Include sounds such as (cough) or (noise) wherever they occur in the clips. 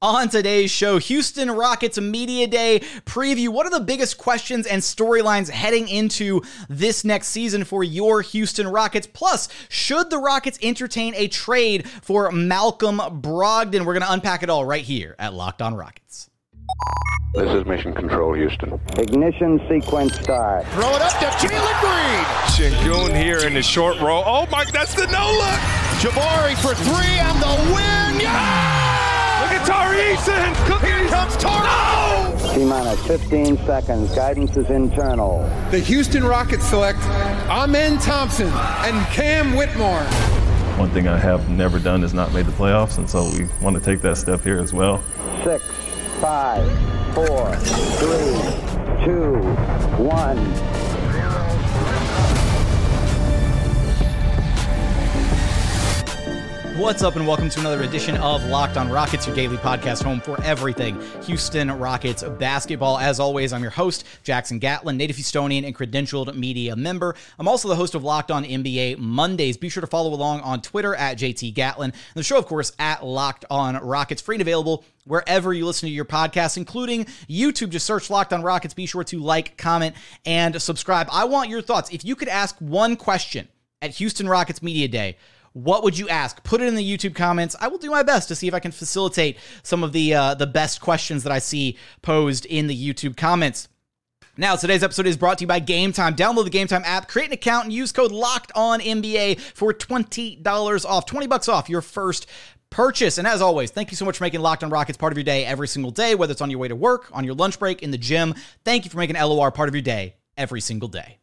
On today's show, Houston Rockets Media Day preview. What are the biggest questions and storylines heading into this next season for your Houston Rockets? Plus, should the Rockets entertain a trade for Malcolm Brogdon? We're going to unpack it all right here at Locked On Rockets. This is Mission Control, Houston. Ignition sequence start. Throw it up to Jalen Green. Sengun here in the short row. Oh my, that's the no look. Jabari for three and the win. Yeah! Look at Tari Eason. Here comes Tari. T minus 15 seconds. Guidance is internal. The Houston Rockets select Amen Thompson and Cam Whitmore. One thing I have never done is not made the playoffs, and so we want to take that step here as well. Six, five, four, three, two, one. What's up, and welcome to another edition of Locked On Rockets, your daily podcast home for everything Houston Rockets basketball. As always, I'm your host, Jackson Gatlin, native Houstonian and credentialed media member. I'm also the host of Locked On NBA Mondays. Be sure to follow along on Twitter at JT Gatlin. And the show, of course, at Locked On Rockets, free and available wherever you listen to your podcast, including YouTube. Just search Locked On Rockets. Be sure to like, comment, and subscribe. I want your thoughts. If you could ask one question at Houston Rockets Media Day, what would you ask? Put it in the YouTube comments. I will do my best to see if I can facilitate some of the uh, the best questions that I see posed in the YouTube comments. Now, today's episode is brought to you by Game Time. Download the Game Time app, create an account, and use code Locked On NBA for twenty dollars off, twenty bucks off your first purchase. And as always, thank you so much for making Locked On Rockets part of your day every single day, whether it's on your way to work, on your lunch break, in the gym. Thank you for making LOR part of your day every single day.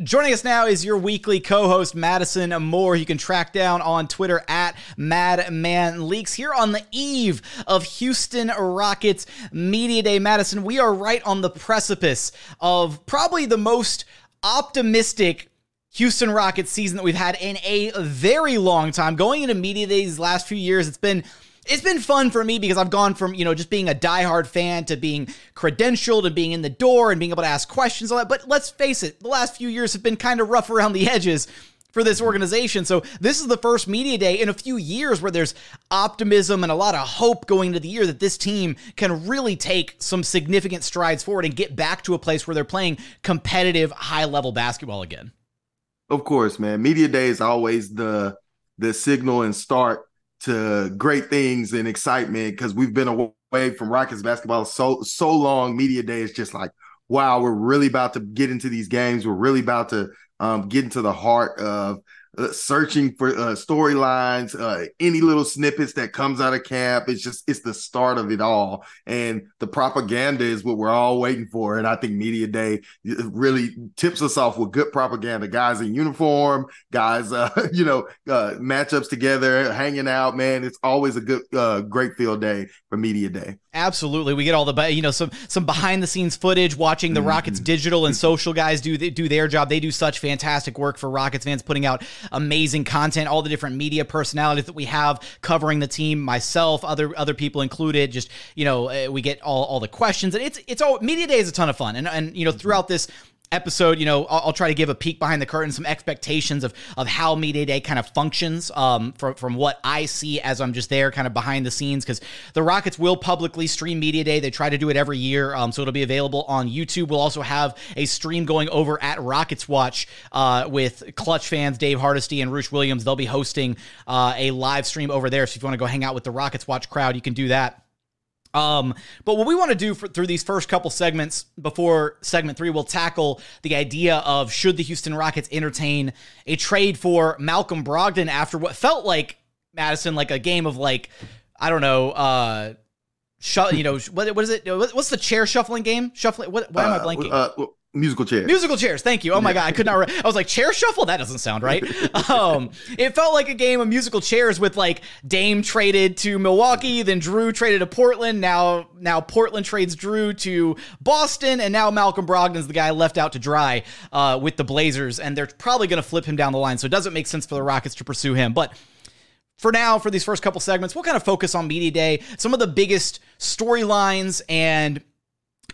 Joining us now is your weekly co-host Madison Moore. You can track down on Twitter at Madman Leaks. Here on the eve of Houston Rockets Media Day, Madison, we are right on the precipice of probably the most optimistic Houston Rockets season that we've had in a very long time. Going into media days last few years, it's been it's been fun for me because I've gone from, you know, just being a diehard fan to being credentialed and being in the door and being able to ask questions, all that. But let's face it, the last few years have been kind of rough around the (laughs) edges for this organization. So this is the first media day in a few years where there's optimism and a lot of hope going into the year that this team can really take some significant strides forward and get back to a place where they're playing competitive high level basketball again. Of course, man. Media day is always the the signal and start to great things and excitement because we've been away from Rockets basketball so so long. Media day is just like, wow, we're really about to get into these games. We're really about to um, get into the heart of uh, searching for uh, storylines, uh, any little snippets that comes out of camp. It's just it's the start of it all, and the propaganda is what we're all waiting for. And I think media day really tips us off with good propaganda. Guys in uniform, guys, uh, (laughs) you know, uh, matchups together, hanging out. Man, it's always a good, uh, great field day for media day. Absolutely, we get all the you know some some behind the scenes footage, watching the mm-hmm. Rockets digital and social guys do do their job. They do such fantastic work for Rockets fans, putting out amazing content. All the different media personalities that we have covering the team, myself, other other people included. Just you know, uh, we get all all the questions, and it's it's all media day is a ton of fun, and and you know throughout this episode, you know, I'll, I'll, try to give a peek behind the curtain, some expectations of of how Media Day kind of functions um, from from what I see as I'm just there, kind of behind the scenes, because the Rockets will publicly stream Media Day. They try to do it every year, um, so it'll be available on YouTube. We'll also have a stream going over at Rockets Watch uh, with ClutchFans, Dave Hardesty and Roosh Williams. They'll be hosting uh, a live stream over there. So if you want to go hang out with the Rockets Watch crowd, you can do that. Um, but what we want to do for, through these first couple segments before segment three, we'll tackle the idea of should the Houston Rockets entertain a trade for Malcolm Brogdon after what felt like Madison, like a game of like, I don't know, uh, sh- you know, what, what is it? What's the chair shuffling game? Shuffling. What? Why am I uh, blanking? Uh, musical chairs. Musical chairs. Thank you. Oh my god, I could not. Re- I was like chair shuffle. That doesn't sound right. (laughs) Um, it felt like a game of musical chairs with like Dame traded to Milwaukee, then Jrue traded to Portland. Now, now Portland trades Jrue to Boston, and now Malcolm Brogdon's the guy left out to dry uh, with the Blazers, and they're probably going to flip him down the line. So it doesn't make sense for the Rockets to pursue him, but. For now, for these first couple segments, we'll kind of focus on Media Day, some of the biggest storylines and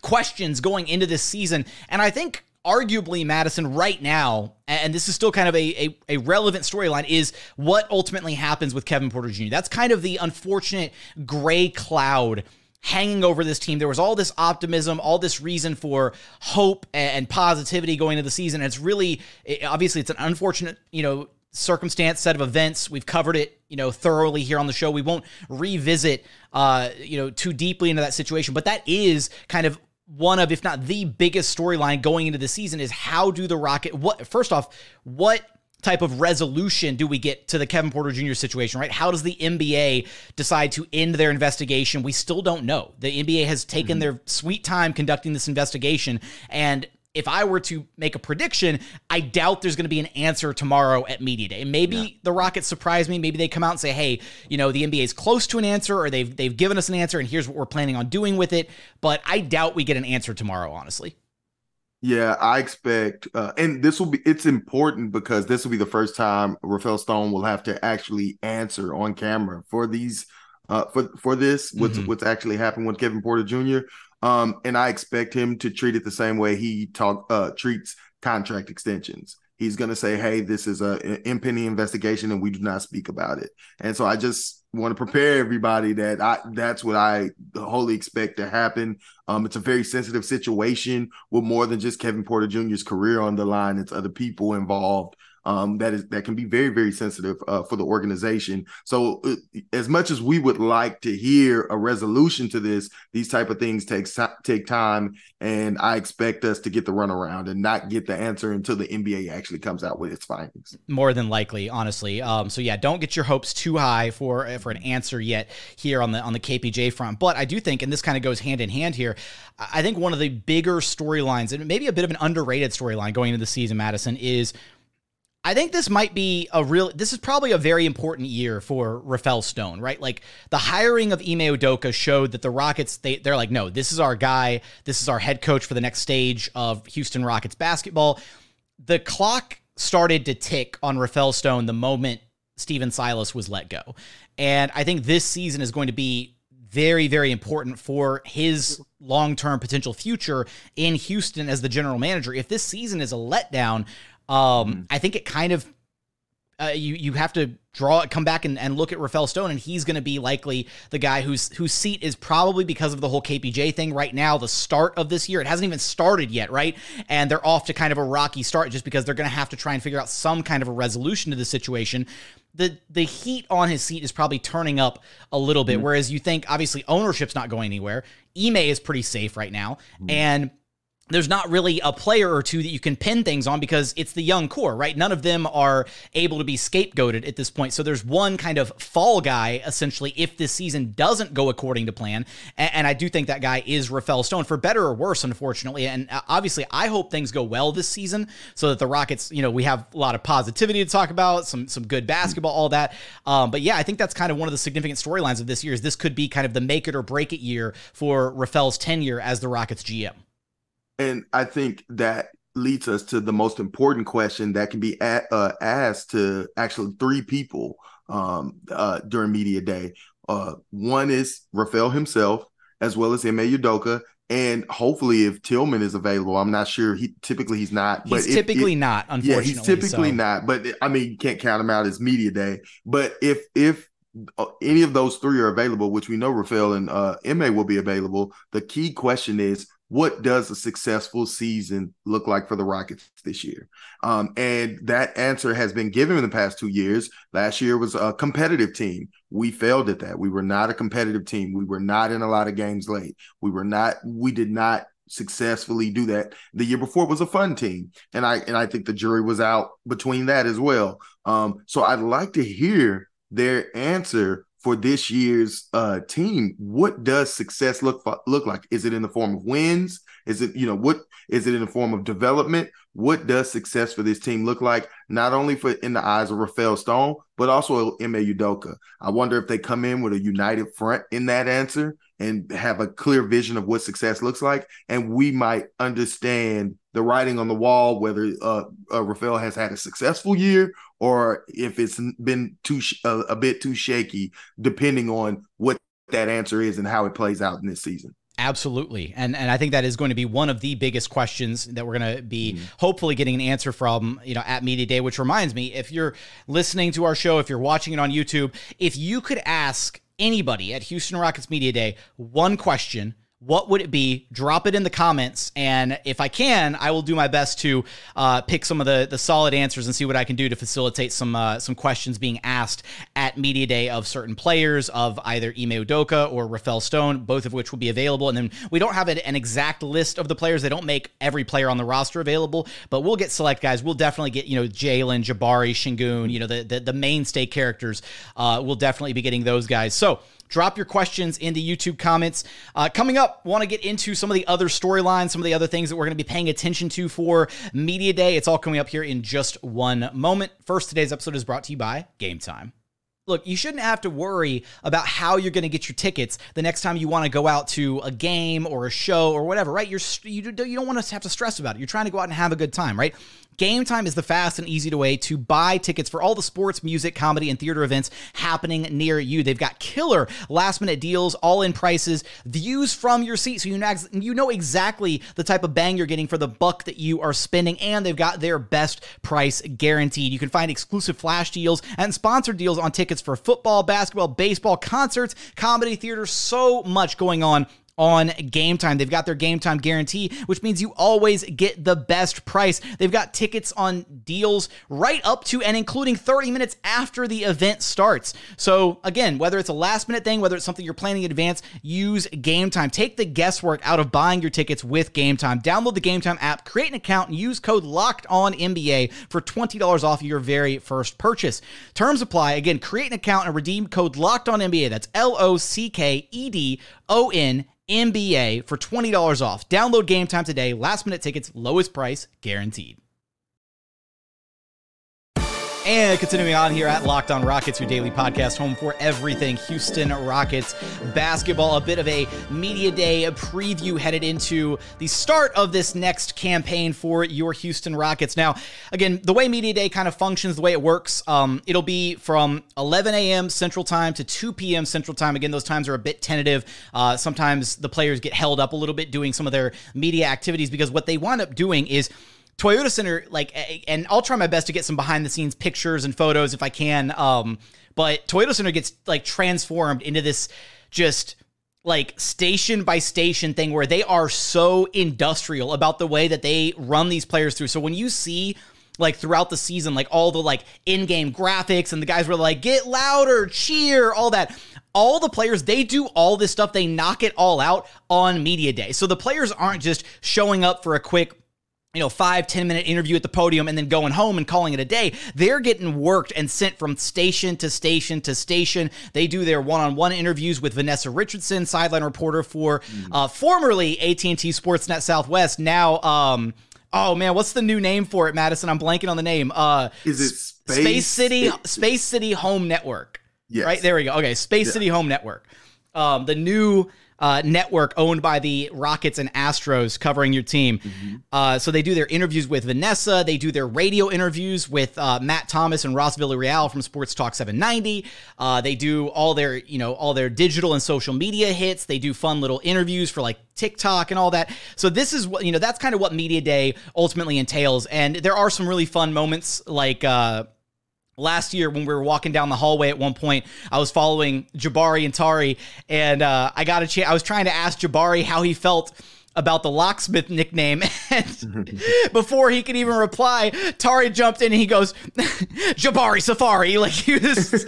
questions going into this season. And I think arguably Madison right now, and this is still kind of a, a, a relevant storyline, is what ultimately happens with Kevin Porter Jr. That's kind of the unfortunate gray cloud hanging over this team. There was all this optimism, all this reason for hope and positivity going into the season. And it's really, obviously, it's an unfortunate, you know, circumstance set of events we've covered it you know thoroughly here on the show we won't revisit uh you know too deeply into that situation but that is kind of one of if not the biggest storyline going into the season is how do the rocket what first off what type of resolution do we get to the Kevin Porter Jr. situation, right? How does the NBA decide to end their investigation? We still don't know. The NBA has taken mm-hmm. their sweet time conducting this investigation. And if I were to make a prediction, I doubt there's going to be an answer tomorrow at media day. Maybe yeah. the Rockets surprise me. Maybe they come out and say, "Hey, you know, the NBA is close to an answer, or they've they've given us an answer, and here's what we're planning on doing with it." But I doubt we get an answer tomorrow, honestly. Yeah, I expect, uh, and this will be, it's important because this will be the first time Rafael Stone will have to actually answer on camera for these, uh, for, for this, what's, mm-hmm. what's actually happened with Kevin Porter Jr. Um, and I expect him to treat it the same way he talk, uh, treats contract extensions. He's going to say, Hey, this is a, an impending investigation and we do not speak about it. And so I just, want to prepare everybody that I that's what I wholly expect to happen. Um, it's a very sensitive situation with more than just Kevin Porter Jr.'s career on the line. It's other people involved um, that is that can be very very sensitive uh, for the organization. So uh, as much as we would like to hear a resolution to this, these type of things take take time, and I expect us to get the runaround and not get the answer until the NBA actually comes out with its findings. More than likely, honestly. Um, so yeah, don't get your hopes too high for for an answer yet here on the on the KPJ front. But I do think, and this kind of goes hand in hand here. I think one of the bigger storylines, and maybe a bit of an underrated storyline going into the season, Madison, is I think this might be a real. This is probably a very important year for Rafael Stone, right? Like the hiring of Ime Udoka showed that the Rockets they they're like, no, this is our guy. This is our head coach for the next stage of Houston Rockets basketball. The clock started to tick on Rafael Stone the moment Stephen Silas was let go, and I think this season is going to be very, very important for his long term potential future in Houston as the general manager. If this season is a letdown, um, mm-hmm. I think it kind of uh, you you have to draw come back and, and look at Rafael Stone, and he's going to be likely the guy whose whose seat is probably because of the whole KPJ thing right now. The start of this year, it hasn't even started yet, right? And they're off to kind of a rocky start just because they're going to have to try and figure out some kind of a resolution to the situation. The the heat on his seat is probably turning up a little bit, mm-hmm. whereas you think obviously ownership's not going anywhere. Ime is pretty safe right now, mm-hmm. and there's not really a player or two that you can pin things on because it's the young core, right? None of them are able to be scapegoated at this point. So there's one kind of fall guy, essentially, if this season doesn't go according to plan. And, I do think that guy is Rafael Stone, for better or worse, unfortunately. And uh, obviously, I hope things go well this season so that the Rockets, you know, we have a lot of positivity to talk about, some some good basketball, all that. Um, but yeah, I think that's kind of one of the significant storylines of this year is this could be kind of the make it or break it year for Rafael's tenure as the Rockets GM. And I think that leads us to the most important question that can be a- uh, asked to actually three people um, uh, during media day. Uh, one is Rafael himself, as well as Ime Udoka, and hopefully if Tilman is available, I'm not sure. He typically he's not. He's but typically not. Unfortunately, yeah, he's typically so. not. But I mean, you can't count him out as media day. But if if uh, any of those three are available, which we know Rafael and uh, Ime will be available, the key question is what does a successful season look like for the Rockets this year? Um, and that answer has been given in the past two years. Last year was a competitive team. We failed at that. We were not a competitive team. We were not in a lot of games late. We were not, we did not successfully do that. The year before was a fun team. And I and I think the jury was out between that as well. Um, so I'd like to hear their answer for this year's uh, team, what does success look look like? Is it in the form of wins? Is it you know what is it in the form of development? What does success for this team look like? Not only for in the eyes of Rafael Stone, but also Ime Udoka. I wonder if they come in with a united front in that answer and have a clear vision of what success looks like, and we might understand the writing on the wall whether uh, uh, Rafael has had a successful year or if it's been too sh- uh, a bit too shaky, depending on what that answer is and how it plays out in this season. absolutely. And and I think that is going to be one of the biggest questions that we're going to be mm-hmm. hopefully getting an answer from, you know, at Media Day, which reminds me, if you're listening to our show, if you're watching it on YouTube, if you could ask anybody at Houston Rockets Media Day one question what would it be? Drop it in the comments, and if I can, I will do my best to uh, pick some of the the solid answers and see what I can do to facilitate some uh, some questions being asked at media day of certain players of either Ime Udoka or Rafael Stone, both of which will be available. And then we don't have an exact list of the players; they don't make every player on the roster available, but we'll get select guys. We'll definitely get you know Jalen, Jabari, Sengun, you know the the, the mainstay characters. Uh, we'll definitely be getting those guys. So. Drop your questions in the YouTube comments. Uh, coming up, want to get into some of the other storylines, some of the other things that we're going to be paying attention to for Media Day. It's all coming up here in just one moment. First, today's episode is brought to you by Game Time. Look, you shouldn't have to worry about how you're going to get your tickets the next time you want to go out to a game or a show or whatever, right? You're you, you don't want to have to stress about it. You're trying to go out and have a good time, right? Game Time is the fast and easy way to buy tickets for all the sports, music, comedy, and theater events happening near you. They've got killer last minute deals, all in prices, views from your seat, so you know, you know exactly the type of bang you're getting for the buck that you are spending, and they've got their best price guaranteed. You can find exclusive flash deals and sponsored deals on tickets for football, basketball, baseball, concerts, comedy, theater, so much going on on game time. They've got their game time guarantee, which means you always get the best price. They've got tickets on deals right up to and including 30 minutes after the event starts. So, again, whether it's a last minute thing, whether it's something you're planning in advance, use game time. Take the guesswork out of buying your tickets with game time. Download the game time app, create an account, and use code locked on NBA for $20 off your very first purchase. Terms apply. Again, create an account and redeem code locked on NBA. That's L O C K E D O N NBA for $20 off. Download game time today. Last minute tickets, lowest price guaranteed. And continuing on here at Locked On Rockets, your daily podcast, home for everything Houston Rockets basketball. A bit of a media day preview headed into the start of this next campaign for your Houston Rockets. Now, again, the way media day kind of functions, the way it works, um, it'll be from 11 a.m. Central Time to 2 p.m. Central Time. Again, those times are a bit tentative. Uh, sometimes the players get held up a little bit doing some of their media activities because what they wind up doing is Toyota Center, like, and I'll try my best to get some behind the scenes pictures and photos if I can. Um, but Toyota Center gets like transformed into this just like station by station thing where they are so industrial about the way that they run these players through. So when you see like throughout the season, like all the like in-game graphics and the guys were like, get louder, cheer, all that. All the players, they do all this stuff. They knock it all out on media day. So the players aren't just showing up for a quick you know, five ten minute interview at the podium and then going home and calling it a day. They're getting worked and sent from station to station to station. They do their one on one interviews with Vanessa Richardson, sideline reporter for mm. uh, formerly AT&T Sportsnet Southwest, now, um, oh man, what's the new name for it, Madison? I'm blanking on the name. Uh, Is it Space, Space City, Space City Home Network? Yes. Right, there we go. Okay, Space yeah. City Home Network. Um, the new uh, network owned by the Rockets and Astros covering your team. Mm-hmm. Uh, so they do their interviews with Vanessa. They do their radio interviews with uh, Matt Thomas and Ross Villarreal from Sports Talk 790. Uh, they do all their, you know, all their digital and social media hits. They do fun little interviews for like TikTok and all that. So this is what, you know, that's kind of what Media Day ultimately entails. And there are some really fun moments like, uh, last year when we were walking down the hallway at one point i was following jabari and tari and uh, i got a chance i was trying to ask jabari how he felt about the locksmith nickname. (laughs) And (laughs) before he could even reply, Tari jumped in and he goes, (laughs) Jabari Safari. Like he was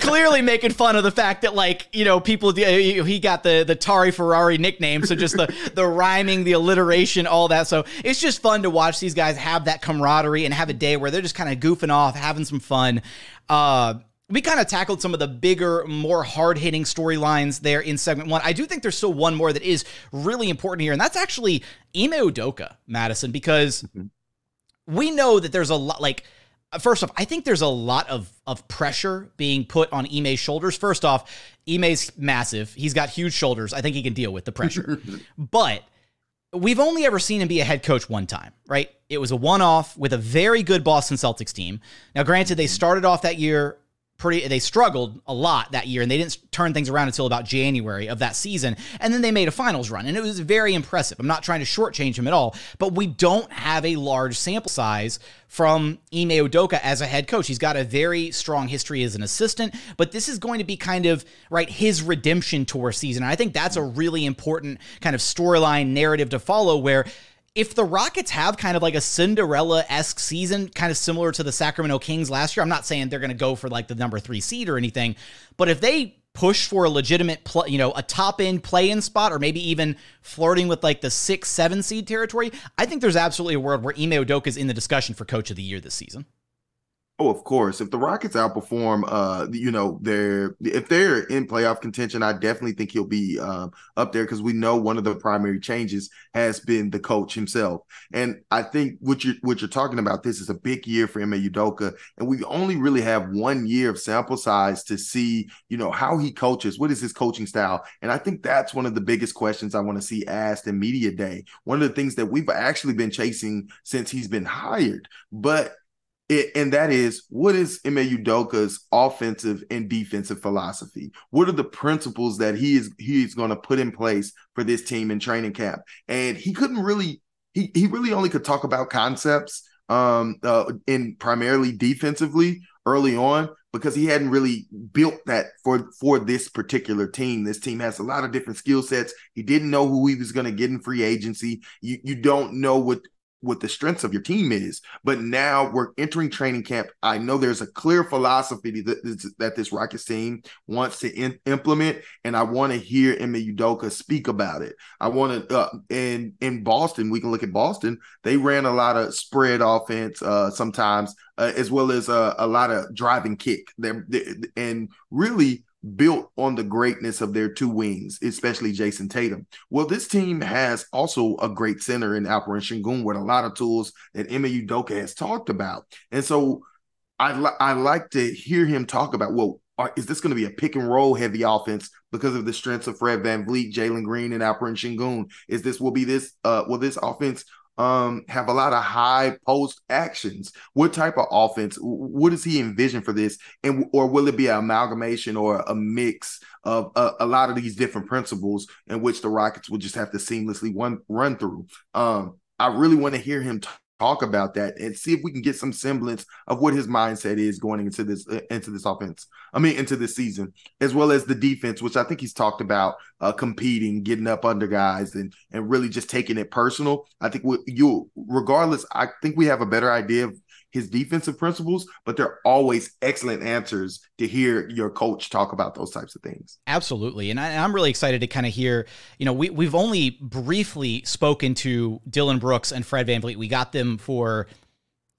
clearly making fun of the fact that, like, you know, people, he got the, the Tari Ferrari nickname. So just the, the rhyming, the alliteration, all that. So it's just fun to watch these guys have that camaraderie and have a day where they're just kind of goofing off, having some fun. Uh, we kind of tackled some of the bigger, more hard hitting storylines there in segment one. I do think there's still one more that is really important here, and that's actually Ime Udoka, Madison, because mm-hmm. we know that there's a lot, like, First off, I think there's a lot of of pressure being put on Ime's shoulders. First off, Ime's massive. He's got huge shoulders. I think he can deal with the pressure. (laughs) but we've only ever seen him be a head coach one time, right? It was a one off with a very good Boston Celtics team. Now, granted, they started off that year pretty they struggled a lot that year and they didn't turn things around until about January of that season and then they made a finals run and it was very impressive. I'm not trying to shortchange him at all, but we don't have a large sample size from Ime Udoka as a head coach. He's got a very strong history as an assistant, but this is going to be kind of right his redemption tour season. And I think that's a really important kind of storyline narrative to follow where if the Rockets have kind of like a Cinderella esque season, kind of similar to the Sacramento Kings last year, I'm not saying they're going to go for like the number three seed or anything, but if they push for a legitimate, play, you know, a top end play in spot, or maybe even flirting with like the six, seven seed territory, I think there's absolutely a world where Ime Udoka is in the discussion for coach of the year this season. Oh, of course. If the Rockets outperform, uh, you know, they're if they're in playoff contention, I definitely think he'll be um, up there because we know one of the primary changes has been the coach himself. And I think what you're what you're talking about, this is a big year for Ime Udoka, and we only really have one year of sample size to see, you know, how he coaches, what is his coaching style, and I think that's one of the biggest questions I want to see asked in media day. One of the things that we've actually been chasing since he's been hired, but it, and that is what is Ime Udoka's offensive and defensive philosophy? What are the principles that he is he is going to put in place for this team in training camp? And he couldn't really he he really only could talk about concepts um uh, in primarily defensively early on because he hadn't really built that for for this particular team. This team has a lot of different skill sets. He didn't know who he was going to get in free agency. You you don't know what what the strengths of your team is. But now we're entering training camp. I know there's a clear philosophy that, that this Rockets team wants to in, implement, and I want to hear Ime Udoka speak about it. I want to, uh, in in Boston, we can look at Boston. They ran a lot of spread offense uh, sometimes, uh, as well as uh, a lot of driving kick. They're, they, and really built on the greatness of their two wings, especially Jayson Tatum. Well, this team has also a great center in Alperen Sengun with a lot of tools that Ime Udoka has talked about. And so I, li- I like to hear him talk about, well, are, is this going to be a pick and roll heavy offense because of the strengths of Fred Van VanVleet, Jalen Green, and Alperen Sengun? Is this will be this uh will this offense um have a lot of high post actions what type of offense what does he envision for this? And or will it be an amalgamation or a mix of a, a lot of these different principles in which the rockets will just have to seamlessly run run through? Um i really want to hear him talk about that and see if we can get some semblance of what his mindset is going into this uh, into this offense. I mean, into this season, as well as the defense, which I think he's talked about uh, competing, getting up under guys, and and really just taking it personal. I think we, you, regardless, I think we have a better idea of his defensive principles, but they're always excellent answers to hear your coach talk about those types of things. Absolutely. And I, am really excited to kind of hear, you know, we, we've only briefly spoken to Dillon Brooks and Fred Van VanVleet. We got them for,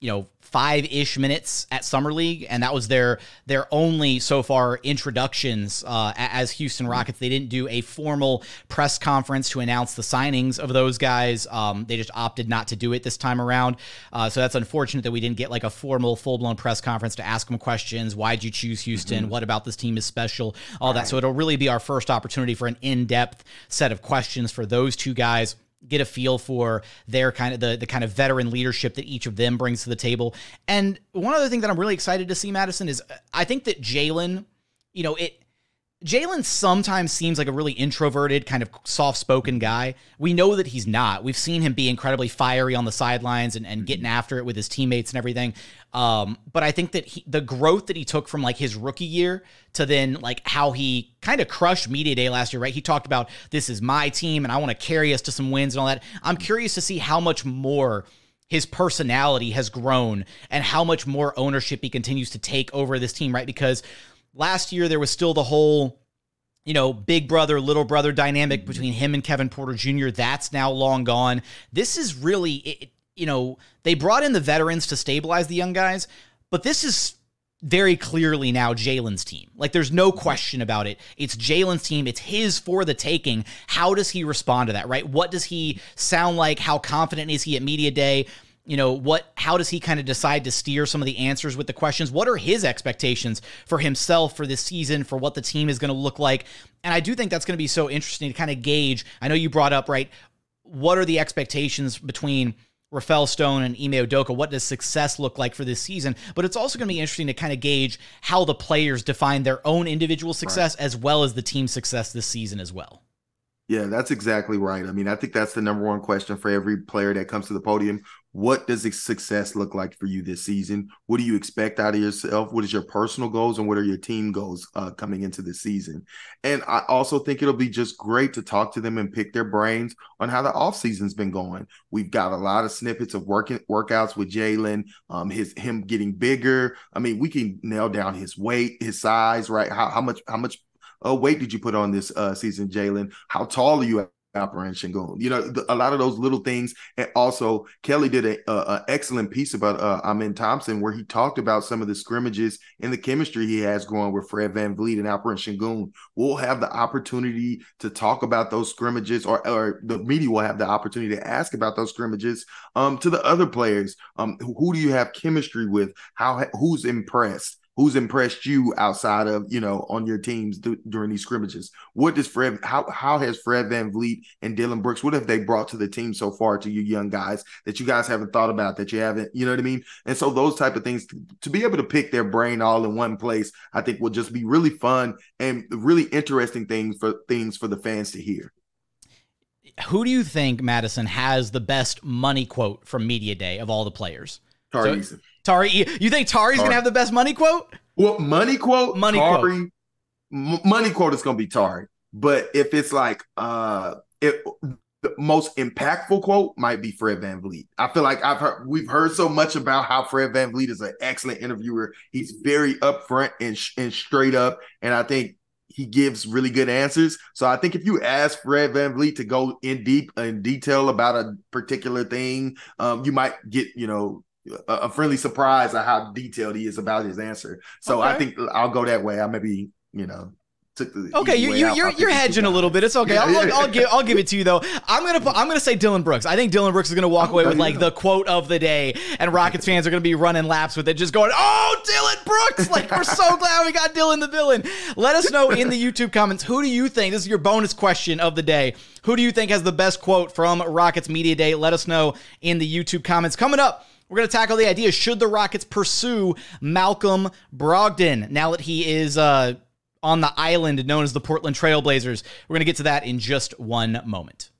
you know, five ish minutes at summer league, and that was their their only so far introductions uh, as Houston Rockets. They didn't do a formal press conference to announce the signings of those guys. Um, they just opted not to do it this time around. Uh, so that's unfortunate that we didn't get like a formal full blown press conference to ask them questions. Why'd you choose Houston? Mm-hmm. What about this team is special? All that. So it'll really be our first opportunity for an in depth set of questions for those two guys get a feel for their kind of the, the kind of veteran leadership that each of them brings to the table. And one other thing that I'm really excited to see, Madison, is uh, I think that Jalen, you know, it Jalen sometimes seems like a really introverted, kind of soft spoken guy. We know that he's not. We've seen him be incredibly fiery on the sidelines and, and getting after it with his teammates and everything. Um, but I think that he, the growth that he took from like his rookie year to then like how he kind of crushed Media Day last year, right? He talked about this is my team and I want to carry us to some wins and all that. I'm curious to see how much more his personality has grown and how much more ownership he continues to take over this team, right? Because Last year, there was still the whole, you know, big brother, little brother dynamic mm-hmm. between him and Kevin Porter Jr. That's now long gone. This is really, it, you know, they brought in the veterans to stabilize the young guys, but this is very clearly now Jalen's team. Like there's no mm-hmm. question about it. It's Jalen's team. It's his for the taking. How does he respond to that, right? What does he sound like? How confident is he at media day? You know what how does he kind of decide to steer some of the answers with the questions what are his expectations for himself for this season for what the team is going to look like and i do think that's going to be so interesting to kind of gauge i know you brought up right what are the expectations between Rafael Stone and Ime Udoka, what does success look like for this season? But it's also going to be interesting to kind of gauge how the players define their own individual success right. as well as the team success this season as well. Yeah, that's exactly right. I mean, I think that's the number one question for every player that comes to the podium. What does success look like for you this season? What do you expect out of yourself? What is your personal goals and what are your team goals uh, coming into the season? And I also think it'll be just great to talk to them and pick their brains on how the offseason's been going. We've got a lot of snippets of working workouts with Jalen, um, his him getting bigger. I mean, we can nail down his weight, his size, right? How, how much how much uh, weight did you put on this uh, season, Jalen? How tall are you Alperen Sengun. You know, the, a lot of those little things. And also, Kelly did a, a, a excellent piece about uh, Amen Thompson where he talked about some of the scrimmages and the chemistry he has going with Fred VanVleet and Alperen Sengun. We'll have the opportunity to talk about those scrimmages, or, or the media will have the opportunity to ask about those scrimmages um, to the other players. Um, who, who do you have chemistry with? How who's impressed? Who's impressed you outside of you know on your teams th- during these scrimmages? What does Fred? How how has Fred VanVleet and Dillon Brooks? What have they brought to the team so far to you young guys that you guys haven't thought about that you haven't? You know what I mean? And so those type of things to, to be able to pick their brain all in one place, I think will just be really fun and really interesting things for things for the fans to hear. Who do you think Madison has the best money quote from media day of all the players? Tari so, Tari, you think Tari's Tari. gonna have the best money quote? Well, money quote, money Tari, quote. M- money quote is gonna be Tari. But if it's like uh if the most impactful quote might be Fred Van VanVleet. I feel like I've heard we've heard so much about how Fred Van VanVleet is an excellent interviewer. He's very upfront and, sh- and straight up, and I think he gives really good answers. So I think if you ask Fred Van VanVleet to go in deep in detail about a particular thing, um, you might get you know a friendly surprise at how detailed he is about his answer. So okay. I think I'll go that way. I maybe you know took the okay. You, you you're you're hedging a little bit. It's okay. Yeah, I'll, yeah. I'll, give I'll give it to you though. I'm gonna I'm gonna say Dillon Brooks. I think Dillon Brooks is gonna walk oh, away with like the quote of the day, and Rockets (laughs) fans are gonna be running laps with it, just going, "Oh, Dillon Brooks!" Like we're so (laughs) glad we got Dillon the villain. Let us know in the YouTube comments who do you think this is your bonus question of the day. Who do you think has the best quote from Rockets Media Day? Let us know in the YouTube comments. Coming up. We're going to tackle the idea should the Rockets pursue Malcolm Brogdon now that he is uh, on the island known as the Portland Trailblazers? We're going to get to that in just one moment.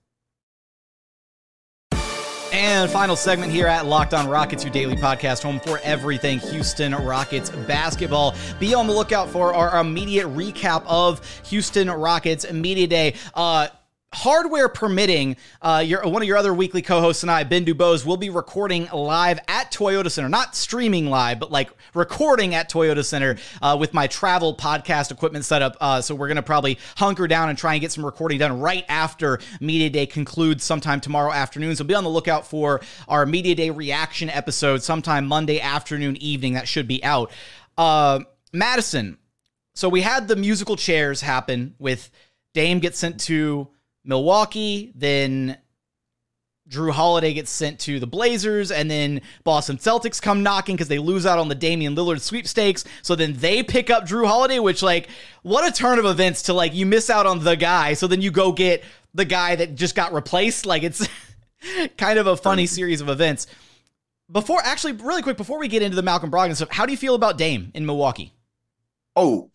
And final segment here at Locked On Rockets, your daily podcast home for everything Houston Rockets basketball. Be on the lookout for our immediate recap of Houston Rockets Media Day. Uh, hardware permitting, uh, your one of your other weekly co-hosts and I, Ben Dubose, will be recording live at Toyota Center, not streaming live, but like recording at Toyota Center uh, with my travel podcast equipment setup. Uh, so we're gonna probably hunker down and try and get some recording done right after Media Day concludes sometime tomorrow afternoon. So be on the lookout for our Media Day reaction episode sometime Monday afternoon, evening. That should be out. Uh, Madison. So we had the musical chairs happen with Dame gets sent to Milwaukee, then Jrue Holiday gets sent to the Blazers, and then Boston Celtics come knocking because they lose out on the Damian Lillard sweepstakes. So then they pick up Jrue Holiday, which, like, what a turn of events to, like, you miss out on the guy. So then you go get the guy that just got replaced. Like, it's (laughs) kind of a funny series of events. Before, actually, really quick, before we get into the Malcolm Brogdon stuff, how do you feel about Dame in Milwaukee? Oh,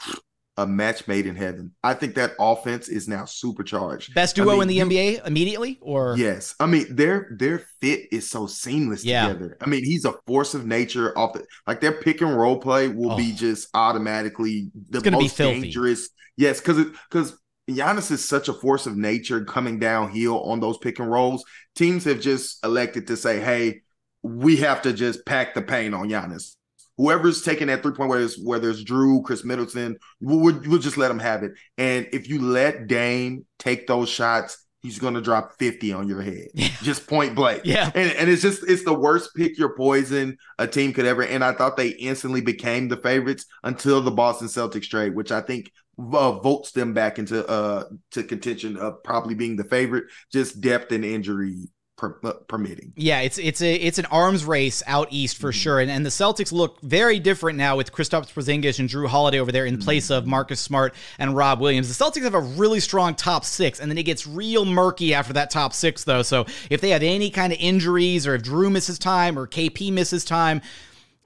a match made in heaven. I think that offense is now supercharged. Best duo I mean, in the you, NBA immediately, or yes, I mean their their fit is so seamless yeah. together. I mean he's a force of nature off the like their pick and roll play will oh. be just automatically the most dangerous. Yes, because because Giannis is such a force of nature coming downhill on those pick and rolls. Teams have just elected to say, "Hey, we have to just pack the paint on Giannis." Whoever's taking that three point, whether it's, whether it's Jrue, Khris Middleton, we'll, we'll just let them have it. And if you let Dame take those shots, he's going to drop 50 on your head, (laughs) yeah. just point blank. Yeah. And, and it's just, it's the worst pick your poison a team could ever. And I thought they instantly became the favorites until the Boston Celtics trade, which I think uh, votes them back into uh to contention of probably being the favorite. Just depth and injury per, uh, permitting. Yeah, it's it's a it's an arms race out east for mm-hmm. sure, and and the Celtics look very different now with Kristaps Porzingis and Jrue Holiday over there in mm-hmm. place of Marcus Smart and Rob Williams. The Celtics have a really strong top six, and then it gets real murky after that top six though. So if they have any kind of injuries, or if Jrue misses time, or KP misses time,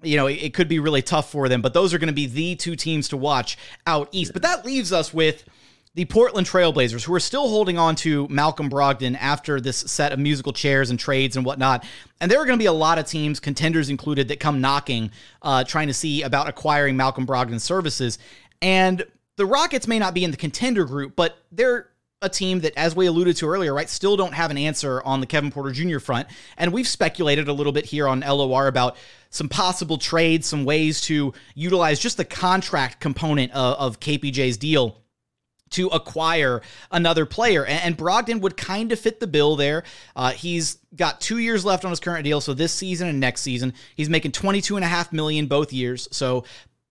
you know, it, it could be really tough for them. But those are going to be the two teams to watch out east. But that leaves us with the Portland Trailblazers, who are still holding on to Malcolm Brogdon after this set of musical chairs and trades and whatnot. And there are going to be a lot of teams, contenders included, that come knocking, uh, trying to see about acquiring Malcolm Brogdon's services. And the Rockets may not be in the contender group, but they're a team that, as we alluded to earlier, right, still don't have an answer on the Kevin Porter Jr. front. And we've speculated a little bit here on LOR about some possible trades, some ways to utilize just the contract component of, of KPJ's deal to acquire another player. And, Brogdon would kind of fit the bill there. Uh, he's got two years left on his current deal, so this season and next season. He's making 22 and a half million both years. So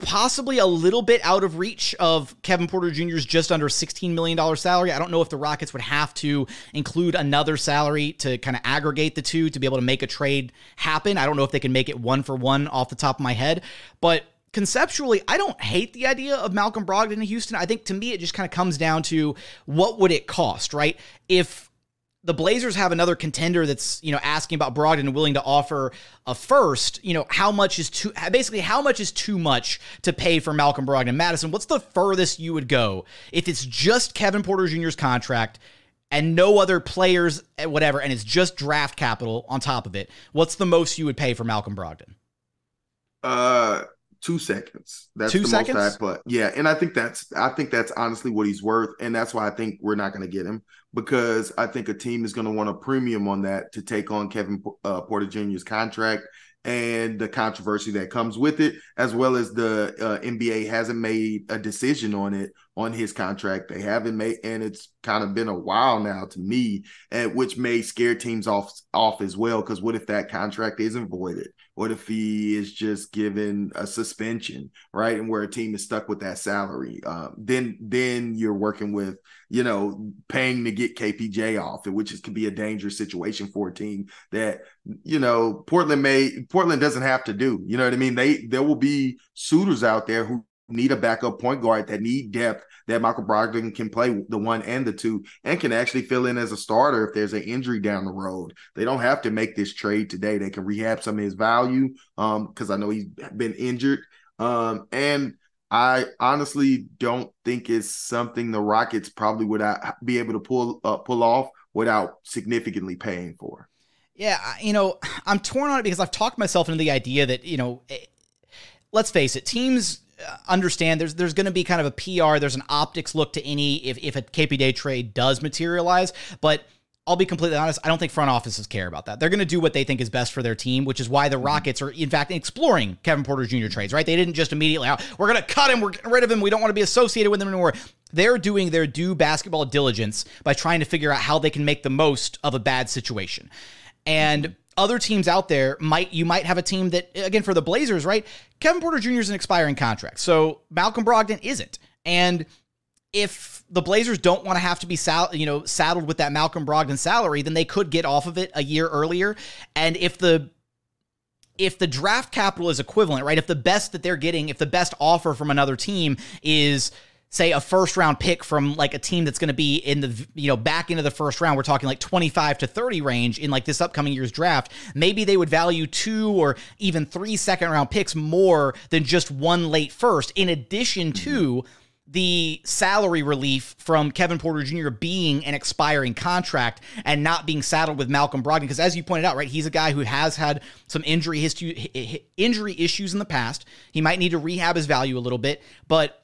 possibly a little bit out of reach of Kevin Porter Jr.'s just under $16 million salary. I don't know if the Rockets would have to include another salary to kind of aggregate the two to be able to make a trade happen. I don't know if they can make it one for one off the top of my head, but conceptually, I don't hate the idea of Malcolm Brogdon in Houston. I think to me, it just kind of comes down to what would it cost, right? If the Blazers have another contender that's, you know, asking about Brogdon and willing to offer a first, you know, how much is too basically how much is too much to pay for Malcolm Brogdon? Madison, what's the furthest you would go if it's just Kevin Porter Jr.'s contract and no other players, eh, whatever, and it's just draft capital on top of it? What's the most you would pay for Malcolm Brogdon? Uh two seconds. That's two the seconds? most I put. Yeah, and I think that's I think that's honestly what he's worth, and that's why I think we're not going to get him because I think a team is going to want a premium on that to take on Kevin uh, Porter Jr.'s contract and the controversy that comes with it, as well as the uh, NBA hasn't made a decision on it on his contract. They haven't made, and it's kind of been a while now to me, and which may scare teams off off as well. Because what if that contract isn't voided? What if he is just given a suspension, right? And where a team is stuck with that salary, um, then then you're working with you know paying to get KPJ off, which is could be a dangerous situation for a team that you know Portland may Portland doesn't have to do. You know what I mean? They there will be suitors out there who need a backup point guard that need depth that Michael Brogdon can play the one and the two and can actually fill in as a starter if there's an injury down the road. They don't have to make this trade today. They can rehab some of his value because um, I know he's been injured. Um, and I honestly don't think it's something the Rockets probably would uh, be able to pull uh, pull off without significantly paying for. Yeah, you know, (sighs) I'm torn on it because I've talked myself into the idea that you know, eh, let's face it, teams understand there's there's going to be kind of a PR, there's an optics look to any if if a KPJ trade does materialize, but I'll be completely honest, I don't think front offices care about that. They're going to do what they think is best for their team, which is why the mm-hmm. Rockets are, in fact, exploring Kevin Porter Jr. trades, right? They didn't just immediately, oh, we're going to cut him, we're getting rid of him, we don't want to be associated with him anymore. They're doing their due basketball diligence by trying to figure out how they can make the most of a bad situation. And other teams out there might you might have a team that again for the Blazers, right? Kevin Porter Jr. is an expiring contract, so Malcolm Brogdon isn't, and if the Blazers don't want to have to be sal- you know saddled with that Malcolm Brogdon salary, then they could get off of it a year earlier, and if the if the draft capital is equivalent, right? If the best that they're getting, if the best offer from another team is say a first round pick from like a team that's going to be in the you know back into the first round we're talking like 25 to 30 range in like this upcoming year's draft maybe they would value two or even three second round picks more than just one late first in addition to the salary relief from Kevin Porter Jr. being an expiring contract and not being saddled with Malcolm Brogdon because as you pointed out right he's a guy who has had some injury history injury issues in the past he might need to rehab his value a little bit but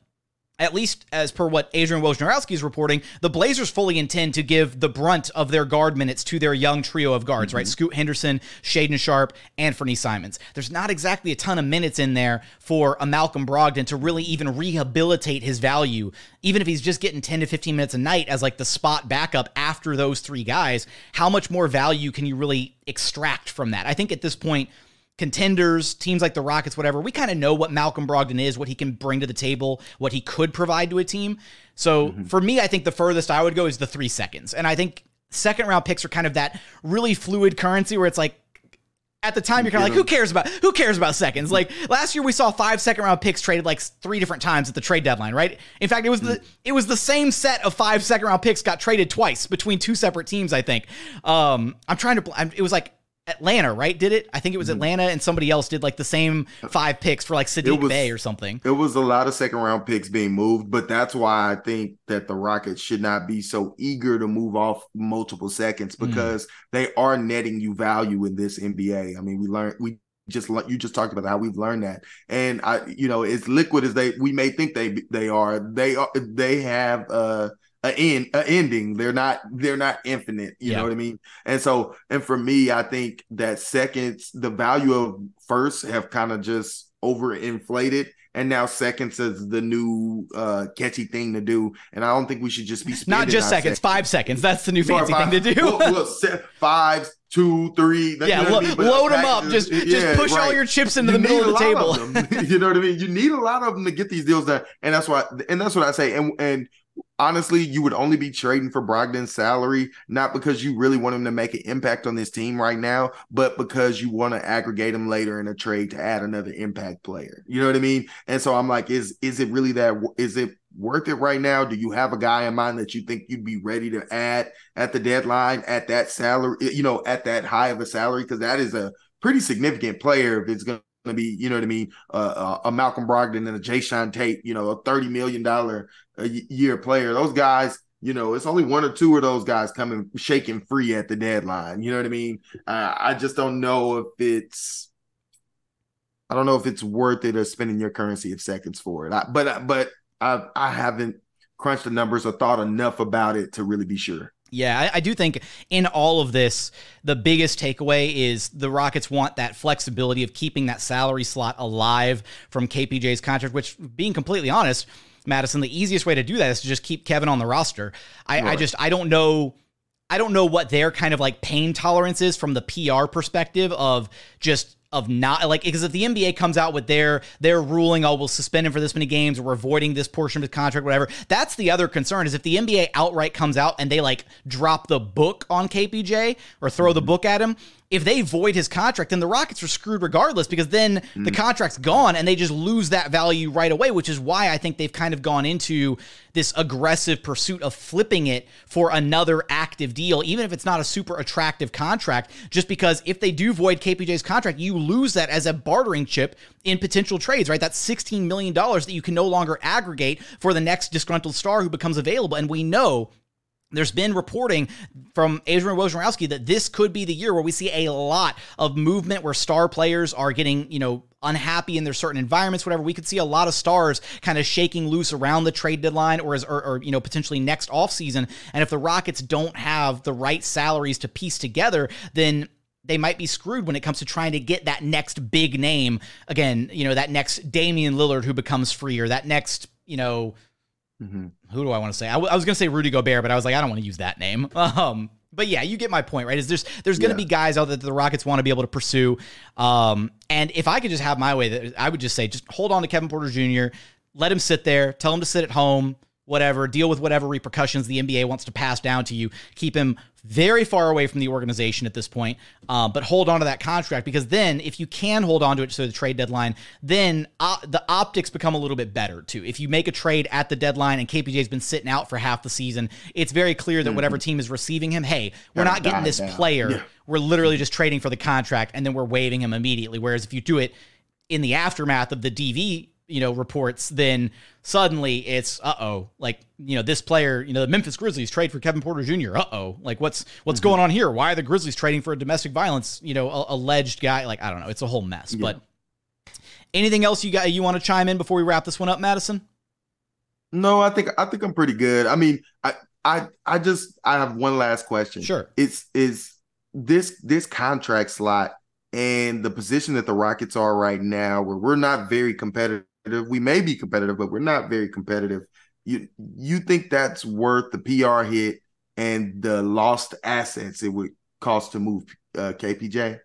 at least as per what Adrian Wojnarowski is reporting, the Blazers fully intend to give the brunt of their guard minutes to their young trio of guards, mm-hmm. right? Scoot Henderson, Shaedon Sharpe, and Fernie Simons. There's not exactly a ton of minutes in there for a Malcolm Brogdon to really even rehabilitate his value, even if he's just getting 10 to 15 minutes a night as like the spot backup after those three guys. How much more value can you really extract from that? I think at this point, contenders, teams like the Rockets, whatever, we kind of know what Malcolm Brogdon is, what he can bring to the table, what he could provide to a team. So mm-hmm. for me, I think the furthest I would go is the three seconds. And I think second round picks are kind of that really fluid currency where it's like at the time you're kind of like who cares about who cares about seconds like last year we saw five second round picks traded like three different times at the trade deadline right in fact it was the it was the same set of five second round picks got traded twice between two separate teams i think um i'm trying to it was like Atlanta, right? Did it? I think it was mm-hmm. Atlanta and somebody else did like the same five picks for like Saddiq was, Bey or something. It was a lot of second round picks being moved, but that's why I think that the Rockets should not be so eager to move off multiple seconds mm. because mm. they are netting you value in this NBA. I mean, we learned we just you just talked about how we've learned that and i you know as liquid as they we may think they they are they are they have uh a end a ending. They're not they're not infinite you yeah. know what i mean? And so and for me i think that seconds the value of first have kind of just overinflated and now seconds is the new uh catchy thing to do. And i don't think we should just be (laughs) not just seconds, seconds, five seconds. that's the new fancy five, thing to do. Well, well, (laughs) five two three yeah lo- I mean? load them up. just yeah, just push right. all your chips into you the middle of the table. of (laughs) you know what i mean? You need a lot of them to get these deals done. And that's why and that's what i say. And and honestly, you would only be trading for Brogdon's salary, not because you really want him to make an impact on this team right now, but because you want to aggregate him later in a trade to add another impact player. You know what I mean? And so I'm like, is is it really that? Is it worth it right now? Do you have a guy in mind that you think you'd be ready to add at the deadline at that salary? You know, at that high of a salary because that is a pretty significant player if it's going to be, you know what I mean, uh, uh a Malcolm Brogdon and a Jae'Sean Tate, you know, a thirty million dollar a year player. Those guys, you know, it's only one or two of those guys coming shaking free at the deadline. You know what I mean? Uh, I just don't know if it's. I don't know if it's worth it or spending your currency of seconds for it. I, but but I I haven't crunched the numbers or thought enough about it to really be sure. Yeah, I, I, do think in all of this, the biggest takeaway is the Rockets want that flexibility of keeping that salary slot alive from KPJ's contract, which, being completely honest, Madison, the easiest way to do that is to just keep Kevin on the roster. I, right. I just I don't know I don't know what their kind of like pain tolerance is from the PR perspective of just of not like because if the NBA comes out with their their ruling, oh, we'll suspend him for this many games, or we're avoiding this portion of his contract, whatever. That's the other concern is if the NBA outright comes out and they like drop the book on KPJ or throw the book at him, if they void his contract, then the Rockets are screwed regardless because then mm. the contract's gone and they just lose that value right away, which is why I think they've kind of gone into this aggressive pursuit of flipping it for another active deal, even if it's not a super attractive contract, just because if they do void KPJ's contract, you lose that as a bartering chip in potential trades, right? That's $16 million that you can no longer aggregate for the next disgruntled star who becomes available. And we know there's been reporting from Adrian Wojnarowski that this could be the year where we see a lot of movement where star players are getting, you know, unhappy in their certain environments, whatever. We could see a lot of stars kind of shaking loose around the trade deadline or, as, or, or you know, potentially next offseason. And if the Rockets don't have the right salaries to piece together, then they might be screwed when it comes to trying to get that next big name. Again, you know, that next Damian Lillard who becomes free or that next, you know, Mm-hmm. Who do I want to say? I, w- I was going to say Rudy Gobert, but I was like, I don't want to use that name. (laughs) Um, but yeah, you get my point, right? Is there's there's going to yeah. be guys out that the Rockets want to be able to pursue. Um, and if I could just have my way, that I would just say, just hold on to Kevin Porter Jr. Let him sit there. Tell him to sit at home whatever, deal with whatever repercussions the NBA wants to pass down to you. Keep him very far away from the organization at this point, uh, but hold on to that contract because then, if you can hold on to it to the trade deadline, then uh, the optics become a little bit better too. If you make a trade at the deadline and KPJ's been sitting out for half the season, it's very clear that whatever mm-hmm. team is receiving him, hey, we're not getting this player. Yeah. We're literally just trading for the contract and then we're waiving him immediately. Whereas if you do it in the aftermath of the DV you know reports then suddenly it's uh-oh like you know this player you know the memphis grizzlies trade for kevin porter jr uh-oh like what's what's mm-hmm. going on here? Why are the grizzlies trading for a domestic violence you know a- alleged guy? Like i don't know it's a whole mess yeah. but anything else you got you want to chime in before we wrap this one up madison? No i think i think i'm pretty good. I mean i i i just i have one last question. Sure. It's is this this contract slot and the position that the rockets are right now where we're not very competitive we may be competitive, but we're not very competitive. You you think that's worth the PR hit and the lost assets it would cost to move uh, KPJ?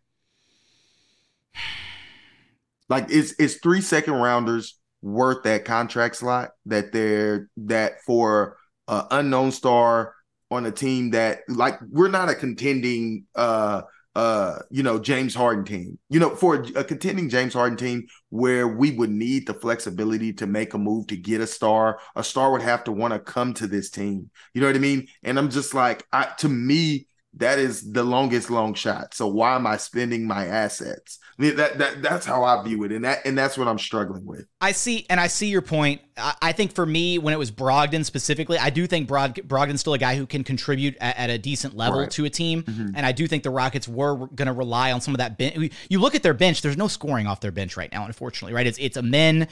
Like is is three second rounders worth that contract slot that they're that for an unknown star on a team that like we're not a contending uh uh you know James Harden team. You know, for a, contending James Harden team where we would need the flexibility to make a move to get a star, a star would have to want to come to this team. You know what I mean? And I'm just like I to me that is the longest long shot. So why am I spending my assets? I mean, that that that's how I view it, and that and that's what I'm struggling with. I see, and I see your point. I, I think for me, when it was Brogdon specifically, I do think Brog, Brogdon's still a guy who can contribute at, at a decent level right. to a team, mm-hmm. and I do think the Rockets were going to rely on some of that bench. You look at their bench; there's no scoring off their bench right now, unfortunately. Right? It's it's a men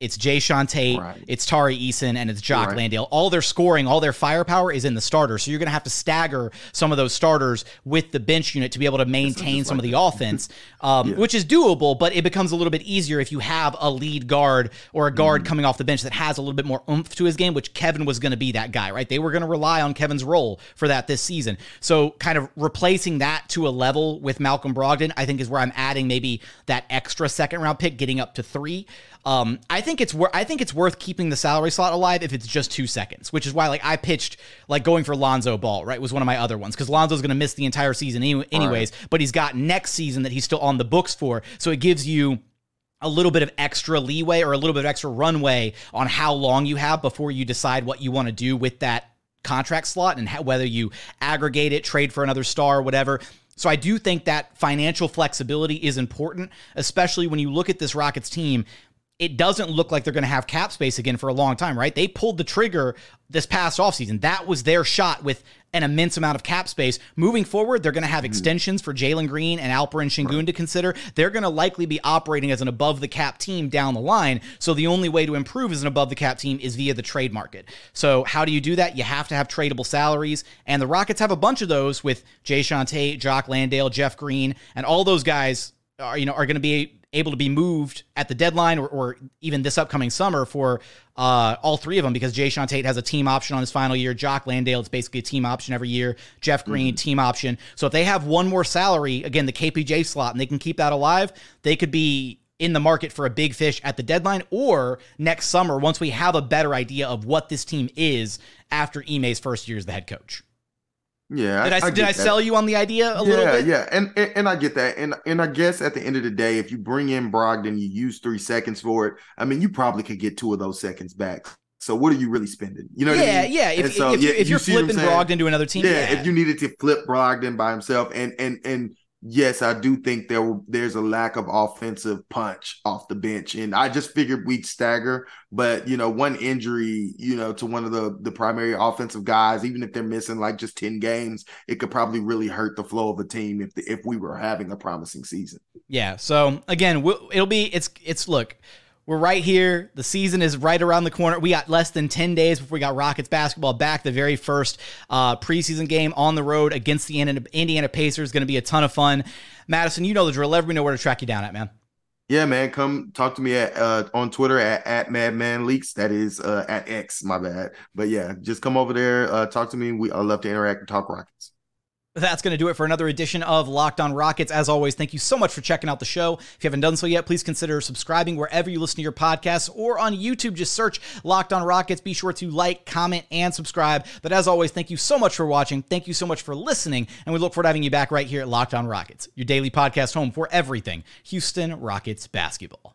it's Jae'Sean Tate, right. it's Tari Eason, and it's Jock right. Landale. All their scoring, all their firepower is in the starter. So you're going to have to stagger some of those starters with the bench unit to be able to maintain some like of the (laughs) offense, um, yeah. which is doable, but it becomes a little bit easier if you have a lead guard or a guard mm coming off the bench that has a little bit more oomph to his game, which Kevin was going to be that guy, right? They were going to rely on Kevin's role for that this season. So kind of replacing that to a level with Malcolm Brogdon, I think is where I'm adding maybe that extra second round pick, getting up to three. Um, I think it's worth. I think it's worth keeping the salary slot alive if it's just two seconds, which is why like I pitched like going for Lonzo Ball, right? Was one of my other ones because Lonzo's going to miss the entire season any- anyways, right. but he's got next season that he's still on the books for, so it gives you a little bit of extra leeway or a little bit of extra runway on how long you have before you decide what you want to do with that contract slot and how, whether you aggregate it, trade for another star, or whatever. So I do think that financial flexibility is important, especially when you look at this Rockets team it doesn't look like they're going to have cap space again for a long time, right? They pulled the trigger this past offseason. That was their shot with an immense amount of cap space. Moving forward, they're going to have mm-hmm. extensions for Jalen Green and Alperen Sengun right. to consider. They're going to likely be operating as an above the cap team down the line. So the only way to improve as an above the cap team is via the trade market. So how do you do that? You have to have tradable salaries. And the Rockets have a bunch of those with Jay Tate, Jock Landale, Jeff Green, and all those guys are, you know, are going to be able to be moved at the deadline or, or even this upcoming summer for uh, all three of them because Jae'Sean Tate has a team option on his final year. Jock Landale, it's basically a team option every year. Jeff Green, mm-hmm. team option. So if they have one more salary, again, the KPJ slot, and they can keep that alive, they could be in the market for a big fish at the deadline or next summer once we have a better idea of what this team is after Ime's first year as the head coach. Yeah, did I, I did I sell you on the idea a yeah, little bit? Yeah, and, and and I get that, and and I guess at the end of the day, if you bring in Brogdon, you use three seconds for it. I mean, you probably could get two of those seconds back. So what are you really spending? You know? Yeah, I mean? yeah. If, so, if, yeah, if, you're you flipping Brogdon to another team, yeah, yeah, If you needed to flip Brogdon by himself, and and and yes, I do think there there's a lack of offensive punch off the bench, and I just figured we'd stagger. But you know, one injury, you know, to one of the the primary offensive guys, even if they're missing like just ten games, it could probably really hurt the flow of a team if the, if we were having a promising season. Yeah. So again, we'll, it'll be it's it's look. We're right here. The season is right around the corner. We got less than 10 days before we got Rockets basketball back. The very first uh, preseason game on the road against the Indiana Pacers is going to be a ton of fun. Madison, you know the drill. Let me know where to track you down at, man. Yeah, man. Come talk to me at uh, on Twitter at, at Madman Leaks. That is uh, at X, my bad. But yeah, just come over there, uh, talk to me. We I love to interact and talk Rockets. That's going to do it for another edition of Locked On Rockets. As always, thank you so much for checking out the show. If you haven't done so yet, please consider subscribing wherever you listen to your podcasts or on YouTube. Just search Locked On Rockets. Be sure to like, comment, and subscribe. But as always, thank you so much for watching. Thank you so much for listening. And we look forward to having you back right here at Locked On Rockets, your daily podcast home for everything Houston Rockets basketball.